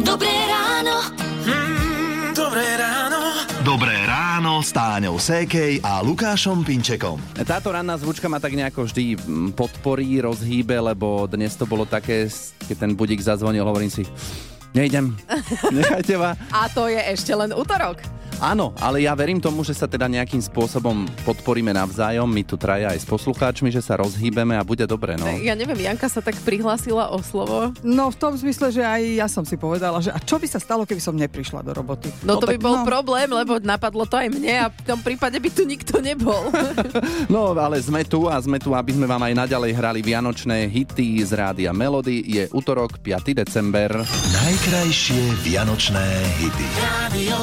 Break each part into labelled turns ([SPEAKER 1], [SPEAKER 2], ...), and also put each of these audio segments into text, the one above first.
[SPEAKER 1] Dobré ráno.
[SPEAKER 2] Mm, dobré ráno.
[SPEAKER 3] Dobré ráno s Táňou Sékej a Lukášom Pinčekom.
[SPEAKER 4] Táto ranná zvučka ma tak nejako vždy mm, podporí, rozhýbe, lebo dnes to bolo také, keď ten budík zazvonil, hovorím si, nejdem, nechajte ma.
[SPEAKER 5] A to je ešte len útorok.
[SPEAKER 4] Áno, ale ja verím tomu, že sa teda nejakým spôsobom podporíme navzájom, my tu traja aj s poslucháčmi, že sa rozhýbeme a bude dobre, no.
[SPEAKER 5] Ja neviem, Janka sa tak prihlásila o slovo.
[SPEAKER 6] No v tom zmysle, že aj ja som si povedala, že a čo by sa stalo, keby som neprišla do roboty?
[SPEAKER 5] No, to by
[SPEAKER 6] tak
[SPEAKER 5] bol problém, lebo napadlo to aj mne a v tom prípade by tu nikto nebol.
[SPEAKER 4] No, ale sme tu a sme tu, aby sme vám aj naďalej hrali vianočné hity z rádia Melody. Je útorok, 5. december.
[SPEAKER 3] Najkrajšie vianočné hity.
[SPEAKER 2] Radio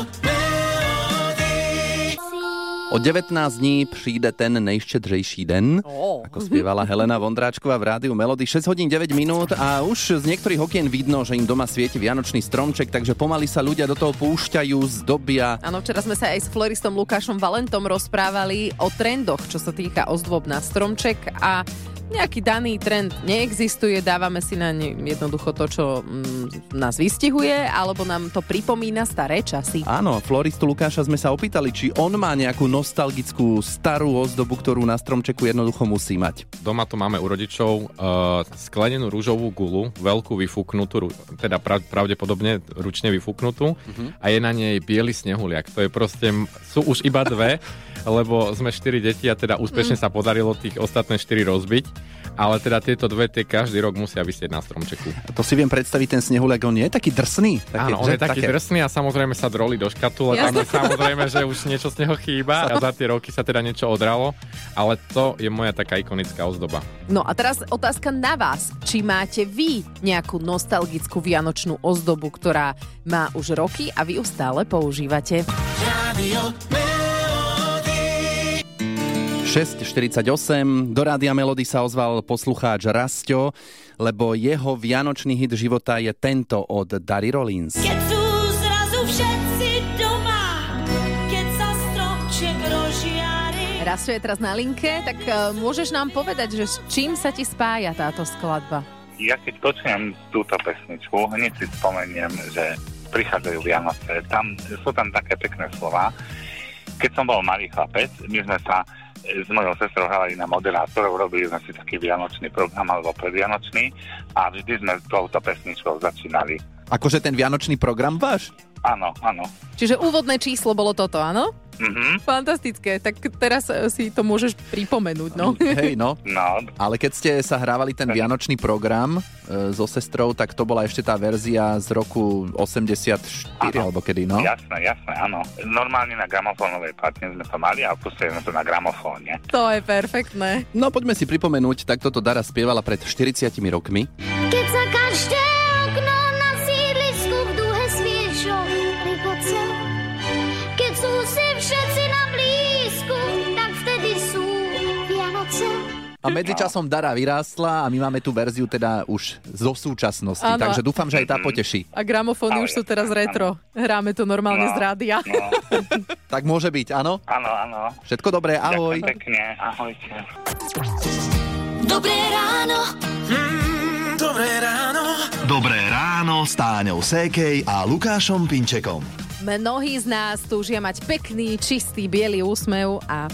[SPEAKER 4] O 19 dní přijde ten nejštědřejší den,
[SPEAKER 5] Ó.
[SPEAKER 4] ako spievala Helena Vondráčková v rádiu Melody. 6 hodín 9 minút a už z niektorých okien vidno, že im doma svieti vianočný stromček, takže pomaly sa ľudia do toho púšťajú, zdobia.
[SPEAKER 5] Áno, včera sme sa aj s floristom Lukášom Valentom rozprávali o trendoch, čo sa týka ozdôb na stromček a nejaký daný trend neexistuje, dávame si na ne jednoducho to, čo mm, nás vystihuje, alebo nám to pripomína staré časy.
[SPEAKER 4] Áno, floristu Lukáša sme sa opýtali, či on má nejakú nostalgickú starú ozdobu, ktorú na stromčeku jednoducho musí mať.
[SPEAKER 7] Doma tu máme u rodičov uh, sklenenú rúžovú gulu, veľkú vyfúknutú, teda prav, pravdepodobne ručne vyfúknutú uh-huh. a je na nej biely snehuliak. To je proste, sú už iba dve, lebo sme štyri deti a teda úspešne sa podarilo tých ostatné štyri rozbiť. Ale teda tieto dve tie každý rok musia vysieť na stromčeku.
[SPEAKER 4] To si viem predstaviť, ten snehuliak, on nie je taký drsný. Taký,
[SPEAKER 7] Áno, on je taký drsný a samozrejme sa droli do škatule, tam je samozrejme, že už niečo z neho chýba a za tie roky sa teda niečo odralo, ale to je moja taká ikonická ozdoba.
[SPEAKER 5] No a teraz otázka na vás. Či máte vy nejakú nostalgickú vianočnú ozdobu, ktorá má už roky a vy ju stále používate?
[SPEAKER 2] Radio
[SPEAKER 4] 6.48. Do Rádia Melody sa ozval poslucháč Rastio, lebo jeho vianočný hit života je tento od Dary Rollins.
[SPEAKER 1] Keď sú zrazu všetci doma, keď sa stromček rozžiari.
[SPEAKER 5] Rastio je teraz na linke, tak uh, môžeš nám povedať, že s čím sa ti spája táto skladba?
[SPEAKER 8] ja keď počujem túto pesničku, hneď si spomeniem, že prichádzajú Vianoce. Tam, sú tam také pekné slova. Keď som bol malý chlapec, my sme sa e, s mojou sestrou hrali na moderátorov, robili sme si taký vianočný program alebo predvianočný a vždy sme touto pesničkou začínali.
[SPEAKER 4] Akože ten vianočný program váš?
[SPEAKER 8] Áno, áno.
[SPEAKER 5] Čiže úvodné číslo bolo toto, áno?
[SPEAKER 8] Mhm.
[SPEAKER 5] Fantastické, tak teraz eh, si to môžeš pripomenúť, no.
[SPEAKER 4] Hej, no.
[SPEAKER 8] No,
[SPEAKER 4] Ale keď ste sa hrávali ten vianočný program e, so sestrou, tak to bola ešte tá verzia z roku 84
[SPEAKER 8] Áno.
[SPEAKER 4] alebo kedy, no?
[SPEAKER 8] jasné, jasné, áno. Normálne na gramofónovej platne sme to mali a pustili sme to na gramofóne.
[SPEAKER 5] To je perfektné.
[SPEAKER 4] No poďme si pripomenúť, tak toto Dara spievala pred 40 rokmi.
[SPEAKER 1] Keď sa každé
[SPEAKER 4] A medzičasom Dara vyrástla a my máme tú verziu teda už zo súčasnosti,
[SPEAKER 5] Áno.
[SPEAKER 4] takže dúfam, že aj tá poteší.
[SPEAKER 5] A gramofóny už sú teraz retro. Hráme to normálne
[SPEAKER 8] No.
[SPEAKER 5] z rádia.
[SPEAKER 8] No,
[SPEAKER 4] Tak môže byť, áno?
[SPEAKER 8] áno, áno.
[SPEAKER 4] Všetko dobré, ahoj.
[SPEAKER 8] Ďakujem pekne, ahojte.
[SPEAKER 1] Dobré ráno.
[SPEAKER 2] mm, dobré ráno.
[SPEAKER 3] Dobré ráno s Táňou Sékej a Lukášom Pinčekom.
[SPEAKER 5] Mnohí z nás túžia mať pekný, čistý, biely úsmev a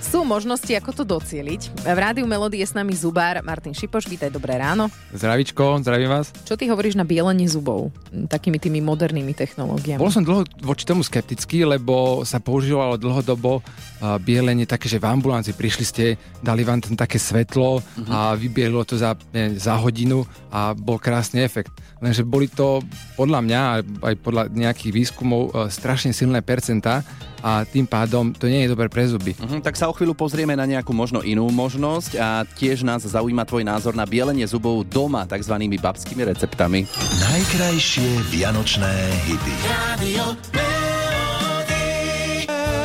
[SPEAKER 5] sú možnosti, ako to docieliť. V rádiu Melody je s nami zubár Martin Šipoš. Vítaj, dobré ráno.
[SPEAKER 9] Zdravičko, zdravím vás.
[SPEAKER 5] Čo ty hovoríš na bielenie zubov? Takými tými modernými technológiami.
[SPEAKER 9] Bol som dlho voči tomu skeptický, lebo sa používalo dlhodobo uh, bielenie také, že v ambulancii prišli ste, dali vám tam také svetlo a vybielilo to za, neviem, za hodinu a bol krásny efekt. Lenže boli to podľa mňa, aj podľa nejakých výskumov, uh, strašne silné percentá a tým pádom to nie je dobré pre zuby.
[SPEAKER 4] Mhm, tak sa o chvíľu pozrieme na nejakú možno inú možnosť a tiež nás zaujíma tvoj názor na bielenie zubov doma, tzv. babskými receptami.
[SPEAKER 3] Najkrajšie vianočné hity.
[SPEAKER 2] Radio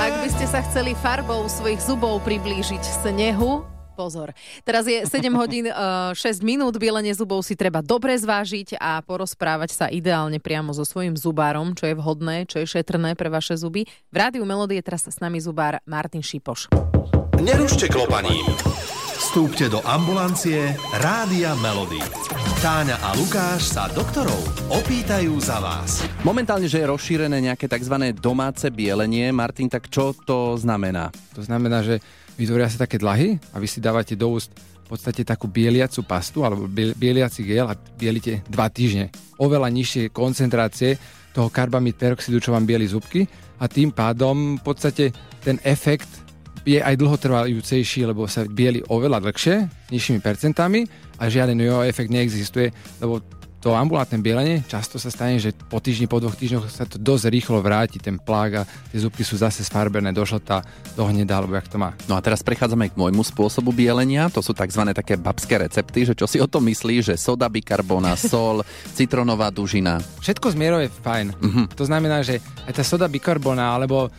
[SPEAKER 5] Ak by ste sa chceli farbou svojich zubov priblížiť snehu, pozor. Teraz je 7 hodín eh, 6 minút, bielenie zubov si treba dobre zvážiť a porozprávať sa ideálne priamo so svojím zubárom, čo je vhodné, čo je šetrné pre vaše zuby. V rádiu Melodie je teraz s nami zubár Martin Šipoš.
[SPEAKER 3] Nerušte klopaním. Vstúpte do ambulancie Rádia Melody. Táňa a Lukáš sa doktorov opýtajú za vás.
[SPEAKER 4] Momentálne, že je rozšírené nejaké tzv. domáce bielenie. Martin, tak čo to znamená?
[SPEAKER 9] To znamená, že vytvoria sa také dlahy a vy si dávate do úst v podstate takú bieliacu pastu alebo biel- bieliaci gel a bielite dva týždne. Oveľa nižšie koncentrácie toho karbamid peroxidu, čo vám bieli zubky a tým pádom v podstate ten efekt je aj dlhotrvajúcejší, lebo sa bieli oveľa dlhšie, nižšími percentami a žiaden jeho efekt neexistuje, lebo to ambulantné bielenie často sa stane, že po týždni, po dvoch týždňoch sa to dosť rýchlo vráti, ten plák a tie zubky sú zase sfarbené do žlta, do hneda, alebo jak to má.
[SPEAKER 4] No a teraz prechádzame k môjmu spôsobu bielenia. To sú tzv. také babské recepty, že čo si o tom myslí, že soda bikarbona, sol, citronová dužina.
[SPEAKER 9] Všetko z mierou je fajn.
[SPEAKER 4] Mhm.
[SPEAKER 9] To znamená, že aj tá soda bikarbona alebo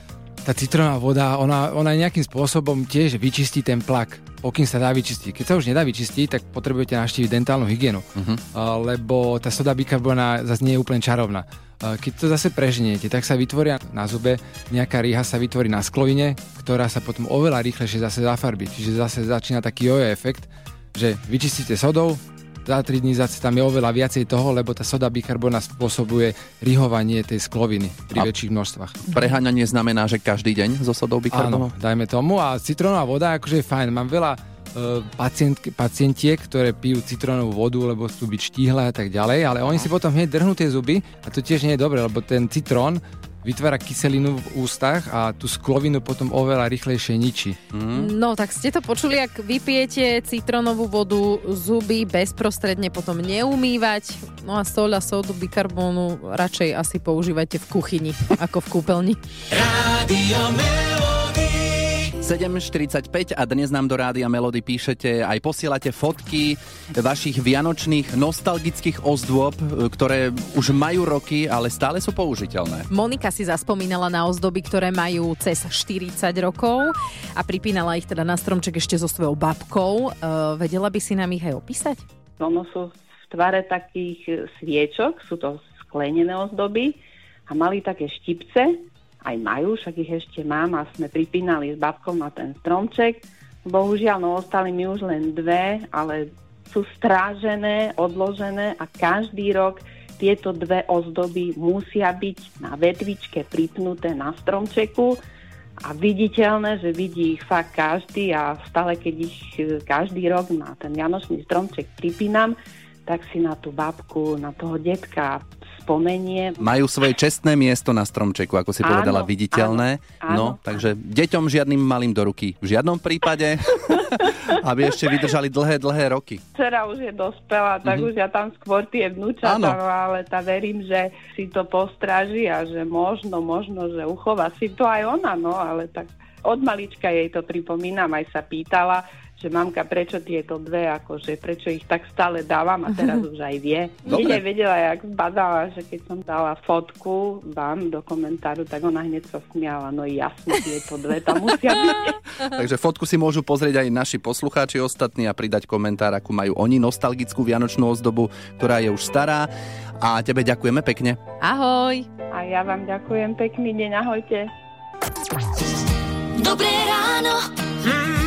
[SPEAKER 9] tá citrónová voda, ona, ona nejakým spôsobom tiež vyčistí ten plak, pokým sa dá vyčistiť. Keď sa už nedá vyčistiť, tak potrebujete navštíviť dentálnu hygienu,
[SPEAKER 4] Mhm.
[SPEAKER 9] uh, lebo tá soda bikarbona zase nie je úplne čarovná. Keď to zase preženiete, tak sa vytvoria na zube, nejaká rýha sa vytvorí na sklovine, ktorá sa potom oveľa rýchlejšie zase zafarbí. Čiže zase začína taký jojo efekt, že vyčistíte sodou, za 3 dní zase tam je oveľa viacej toho, lebo tá soda bikarbona spôsobuje rihovanie tej skloviny pri
[SPEAKER 4] A-
[SPEAKER 9] väčších množstvách.
[SPEAKER 4] Preháňanie znamená, že každý deň so sodou bikarbonou?
[SPEAKER 9] Áno, dajme tomu. A citrónová voda akože je fajn. Mám veľa uh, pacient, pacientiek, ktoré pijú citrónovú vodu, lebo chcú byť štíhle a tak ďalej, ale oni si potom hneď drhnú tie zuby a to tiež nie je dobré, lebo ten citrón vytvára kyselinu v ústach a tú sklovinu potom oveľa rýchlejšie ničí.
[SPEAKER 5] No, tak ste to počuli, ak vypijete citrónovú vodu, zuby bezprostredne potom neumývať. No a sol a sodu bikarbónu radšej asi používajte v kuchyni, ako v kúpeľni.
[SPEAKER 2] Rádio Melody.
[SPEAKER 4] 7.45 a dnes nám do Rádia Melody píšete aj posielate fotky vašich vianočných nostalgických ozdôb, e, ktoré už majú roky, ale stále sú použiteľné.
[SPEAKER 5] Monika si zaspomínala na ozdoby, ktoré majú cez 40 rokov a pripínala ich teda na stromček ešte so svojou babkou. Uh, vedela by si nám ich aj opísať?
[SPEAKER 10] Ono sú v tvare takých e, sviečok, sú to sklenené ozdoby a mali také štipce, aj majú, však ich ešte mám a sme pripínali s babkou na ten stromček. Bohužiaľ, no ostali mi už len dve, ale sú strážené, odložené a každý rok tieto dve ozdoby musia byť na vetvičke pripnuté na stromčeku a viditeľné, že vidí ich fakt každý a stále keď ich e, každý rok na ten vianočný stromček pripínam, tak si na tú babku, na toho detka spomeniem.
[SPEAKER 4] Majú svoje čestné miesto na stromčeku, ako si
[SPEAKER 10] Áno,
[SPEAKER 4] povedala, viditeľné.
[SPEAKER 10] áno, áno.
[SPEAKER 4] no, takže deťom žiadnym malým do ruky. V žiadnom prípade, aby ešte vydržali dlhé, dlhé roky.
[SPEAKER 10] Dcera už je dospelá, tak už ja tam skôr tie vnúčatá, no, ale tá verím, že si to postráži a že možno, možno, že uchová si to aj ona, no ale tak od malička jej to pripomínam, aj sa pýtala, že mamka, prečo tieto dve, akože prečo ich tak stále dávam a teraz už aj vie.
[SPEAKER 4] Dobre.
[SPEAKER 10] Aj vedela, jak zbadala, že keď som dala fotku vám do komentáru, tak ona hneď sa smiala, no jasne, tieto dve tam musia byť.
[SPEAKER 4] Takže fotku si môžu pozrieť aj naši poslucháči ostatní a pridať komentár, akú majú oni nostalgickú vianočnú ozdobu, ktorá je už stará. A tebe ďakujeme pekne.
[SPEAKER 5] Ahoj!
[SPEAKER 10] A ja vám ďakujem, pekný deň, ahojte.
[SPEAKER 1] Dobré ráno.
[SPEAKER 2] Mm,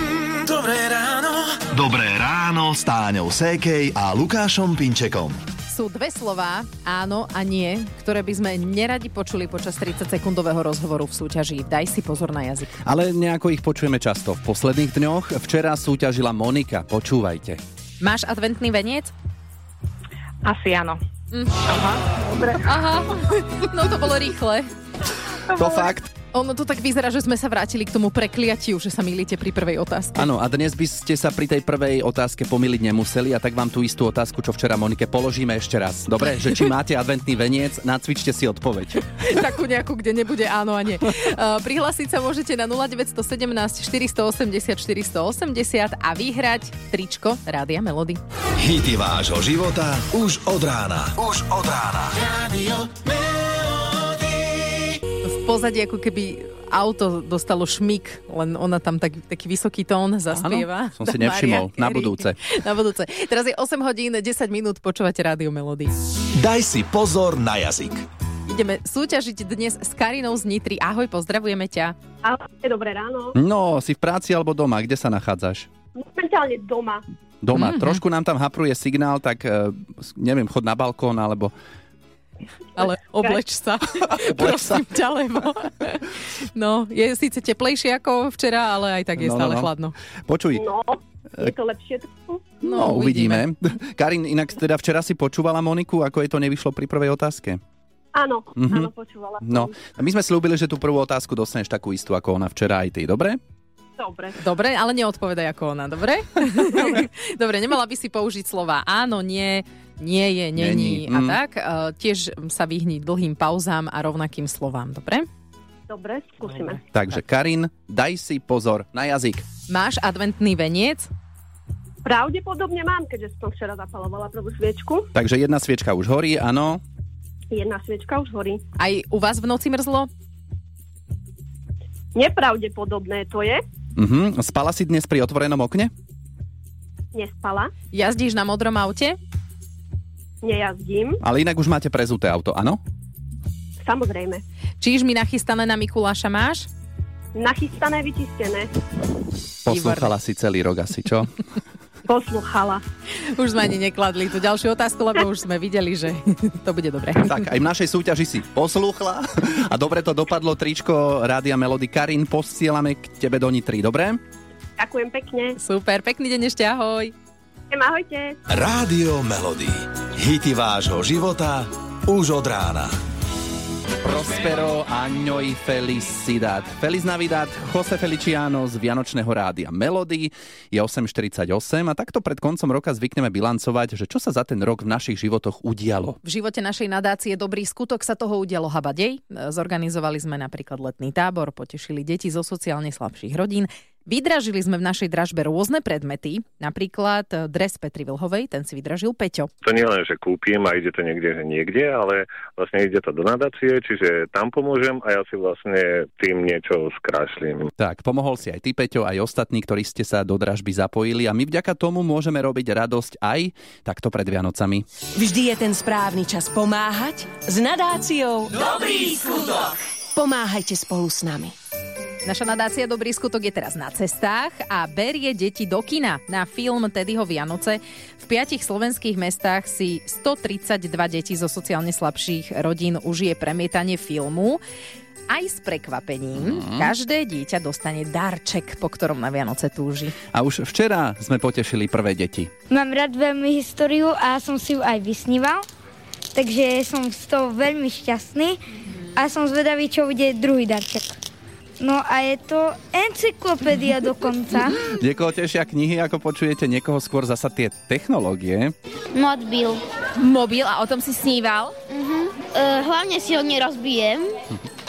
[SPEAKER 2] dobré ráno.
[SPEAKER 3] Dobré ráno s Táňou Sékej a Lukášom Pinčekom.
[SPEAKER 5] Sú dve slová, áno a nie, ktoré by sme neradi počuli počas 30-sekundového rozhovoru v súťaži Daj si pozor na jazyk.
[SPEAKER 4] Ale nejako ich počujeme často. V posledných dňoch včera súťažila Monika. Počúvajte.
[SPEAKER 5] Máš adventný veniec?
[SPEAKER 10] Asi áno.
[SPEAKER 5] Aha, no to bolo rýchle.
[SPEAKER 4] To fakt.
[SPEAKER 5] Ono to tak vyzerá, že sme sa vrátili k tomu prekliatiu, že sa milíte pri prvej otázke.
[SPEAKER 4] Áno, a dnes by ste sa pri tej prvej otázke pomýliť nemuseli a tak vám tú istú otázku, čo včera Monike, položíme ešte raz. Dobre, že či máte adventný veniec, nacvičte si odpoveď.
[SPEAKER 5] Takú nejakú, kde nebude áno a nie. Uh, prihlásiť sa môžete na 0917 480 480 a vyhrať tričko Rádia Melody.
[SPEAKER 3] Hity vášho života už od rána. Už od rána.
[SPEAKER 2] Rádio Melody.
[SPEAKER 5] Pozadí ako keby auto dostalo šmik, len ona tam tak, taký vysoký tón zaspieva.
[SPEAKER 4] Áno, som si nevšimol. Na budúce.
[SPEAKER 5] Na budúce. Teraz je 8 hodín, 10 minút, počúvate Rádio Melody.
[SPEAKER 3] Daj si pozor na jazyk.
[SPEAKER 5] Ideme súťažiť dnes s Karinou z Nitry. Ahoj, pozdravujeme ťa.
[SPEAKER 11] Ahojte, dobré ráno.
[SPEAKER 4] No, si v práci alebo doma? Kde sa nachádzaš?
[SPEAKER 11] Momentálne doma.
[SPEAKER 4] Doma.
[SPEAKER 5] Mhm.
[SPEAKER 4] Mm-hmm. Trošku nám tam hapruje signál, tak eh, neviem, chod na balkón alebo...
[SPEAKER 5] Ale obleč sa. Prosím ťa, lebo... No, je síce teplejšie ako včera, ale aj tak je
[SPEAKER 4] No, no,
[SPEAKER 5] stále
[SPEAKER 4] no.
[SPEAKER 5] chladno.
[SPEAKER 4] Počuj,
[SPEAKER 11] No, je to lepšie trochu?
[SPEAKER 4] no, uvidíme. Karin, inak teda včera si počúvala Moniku, ako jej to nevyšlo pri prvej otázke?
[SPEAKER 11] Áno,
[SPEAKER 4] Mhm.
[SPEAKER 11] áno, počúvala.
[SPEAKER 4] No, a my sme slúbili, že tú prvú otázku dostaneš takú istú ako ona včera aj ty, dobre?
[SPEAKER 11] Dobre.
[SPEAKER 5] Dobre, ale neodpovedaj ako ona, dobre? dobre, nemala by si použiť slova áno, nie, nie je, není,
[SPEAKER 4] Není,
[SPEAKER 5] a
[SPEAKER 4] mm.
[SPEAKER 5] tak. Uh, tiež sa vyhni dlhým pauzám a rovnakým slovám, dobre?
[SPEAKER 11] Dobre, skúsime.
[SPEAKER 4] Takže Karin, daj si pozor na jazyk.
[SPEAKER 5] Máš adventný veniec?
[SPEAKER 11] Pravdepodobne mám, keďže som včera zapalovala prvú sviečku.
[SPEAKER 4] Takže jedna sviečka už horí, áno.
[SPEAKER 11] Jedna sviečka už horí.
[SPEAKER 5] Aj u vás v noci mrzlo?
[SPEAKER 11] Nepravdepodobné to je.
[SPEAKER 4] Mhm. Spala si dnes pri otvorenom okne?
[SPEAKER 11] Nespala.
[SPEAKER 5] Jazdíš na modrom aute?
[SPEAKER 11] Nejazdím.
[SPEAKER 4] Ale inak už máte prezuté auto, áno?
[SPEAKER 11] Samozrejme.
[SPEAKER 5] Čížmy nachystané na Mikuláša máš?
[SPEAKER 11] Nachystané, vyčistené.
[SPEAKER 4] Poslúchala si celý rok asi, čo?
[SPEAKER 11] Posluchala.
[SPEAKER 5] Už sme ani nekladli tú ďalšiu otázku, lebo už sme videli, že to bude dobré.
[SPEAKER 4] Tak, aj v našej súťaži si poslúchla a dobre to dopadlo. Tričko Rádia Melody Karin posielame k tebe do Nitry, dobre?
[SPEAKER 11] Ďakujem pekne.
[SPEAKER 5] Super, pekný deň ešte, ahoj.
[SPEAKER 11] Ahojte.
[SPEAKER 3] Rádio Melody. Hity vášho života už od rána.
[SPEAKER 4] Prospero año y felicidad. Feliz Navidad, Jose Feliciano z Vianočného rádia Melody. Je 8.48 a takto pred koncom roka zvykneme bilancovať, že čo sa za ten rok v našich životoch udialo.
[SPEAKER 5] V živote našej nadácie Dobrý skutok sa toho udialo habadej. Zorganizovali sme napríklad letný tábor, potešili deti zo sociálne slabších rodín. Vydražili sme v našej dražbe rôzne predmety, napríklad eh, dres Petri Vilhovej, ten si vydražil Peťo.
[SPEAKER 12] To nie len, že kúpim a ide to niekde, že niekde, ale vlastne ide to do nadácie, čiže tam pomôžem a ja si vlastne tým niečo skrášlim.
[SPEAKER 4] Tak, pomohol si aj ty, Peťo, aj ostatní, ktorí ste sa do dražby zapojili a my vďaka tomu môžeme robiť radosť aj takto pred Vianocami.
[SPEAKER 13] Vždy je ten správny čas pomáhať s nadáciou
[SPEAKER 2] Dobrý skutok.
[SPEAKER 13] Pomáhajte spolu s nami.
[SPEAKER 5] Naša nadácia Dobrý skutok je teraz na cestách a berie deti do kina na film Tedyho Vianoce. V piatich slovenských mestách si 132 detí zo sociálne slabších rodín užije premietanie filmu. Aj s prekvapením,
[SPEAKER 4] Mhm.
[SPEAKER 5] každé dieťa dostane darček, po ktorom na Vianoce túži.
[SPEAKER 4] A už včera sme potešili prvé deti.
[SPEAKER 14] Mám rád veľmi históriu a som si ju aj vysníval, takže som z toho veľmi šťastný a som zvedavý, čo bude druhý darček. No a je to encyklopédia dokonca.
[SPEAKER 4] Niekoho tešia knihy, ako počujete, niekoho skôr zasa tie technológie.
[SPEAKER 1] Mobil.
[SPEAKER 5] Mobil a o tom si sníval?
[SPEAKER 1] Uh, hlavne si ho nerozbijem.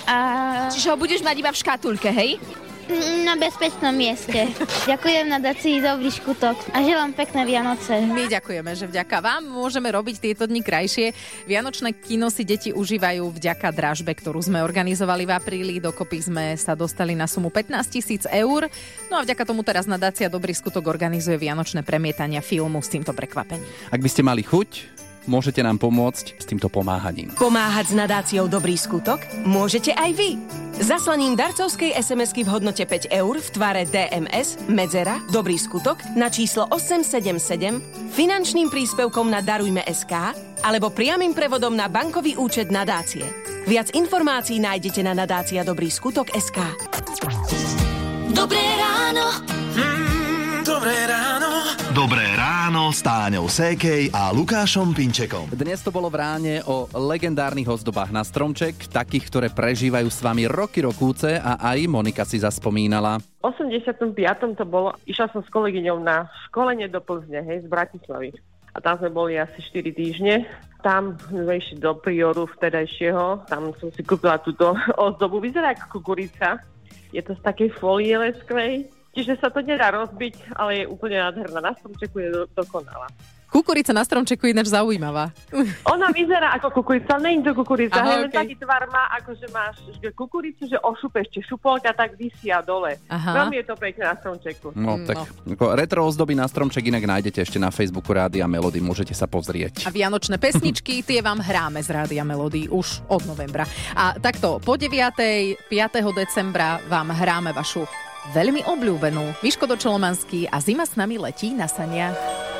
[SPEAKER 1] A...
[SPEAKER 5] Čiže ho budeš mať iba v škatulke, hej?
[SPEAKER 1] Na bezpečnom mieste. Ďakujem na Dacii Dobrý škutok a želám pekné Vianoce.
[SPEAKER 5] My ďakujeme, že vďaka vám môžeme robiť tieto dni krajšie. Vianočné kino si deti užívajú vďaka dražbe, ktorú sme organizovali v apríli. Dokopy sme sa dostali na sumu 15 tisíc eur. No a vďaka tomu teraz nadácia Dobrý skutok organizuje vianočné premietania filmu s týmto prekvapením.
[SPEAKER 4] Ak by ste mali chuť, môžete nám pomôcť s týmto pomáhaním.
[SPEAKER 13] Pomáhať s nadáciou Dobrý skutok môžete aj vy. Zaslaním darcovskej SMS-ky v hodnote 5 eur v tvare DMS, Medzera, Dobrý skutok na číslo 877, finančným príspevkom na Darujme SK alebo priamým prevodom na bankový účet nadácie. Viac informácií nájdete na nadácia Dobrý skutok SK.
[SPEAKER 2] Dobré ráno. Mm, dobré ráno.
[SPEAKER 3] Ráno s Táňou Sékej a Lukášom Pinčekom.
[SPEAKER 4] Dnes to bolo v ráne o legendárnych ozdobách na stromček, takých, ktoré prežívajú s vami roky rokúce a aj Monika si zaspomínala.
[SPEAKER 15] V 85. to bolo, išla som s kolegyňou na školenie do Plzne, hej, z Bratislavy. A tam sme boli asi 4 týždne. Tam sme išli do Prioru vtedajšieho, tam som si kúpila túto ozdobu, vyzerá ako kukurica. Je to z takej folie leskvej, čiže sa to nedá rozbiť, ale je úplne nádherná. Na stromčeku je do, dokonalá.
[SPEAKER 5] Kukurica na stromčeku je ináč zaujímavá.
[SPEAKER 15] Ona vyzerá ako kukurica, ale nie je to kukurica,
[SPEAKER 5] Aha, okej.
[SPEAKER 15] taký tvar má, ako že máš že kukuricu, že ošupeš, či šupolka tak vysia dole.
[SPEAKER 5] Aha.
[SPEAKER 15] Veľmi je to pekné na stromčeku.
[SPEAKER 4] No, tak ako retro ozdoby na stromček inak nájdete ešte na Facebooku Rádia Melody, môžete sa pozrieť.
[SPEAKER 5] A vianočné pesničky, tie vám hráme z Rádia Melody už od novembra. A takto, po 9. 5. decembra vám hráme vašu veľmi obľúbenú Miško Dočolomanský a zima s nami letí na saniach.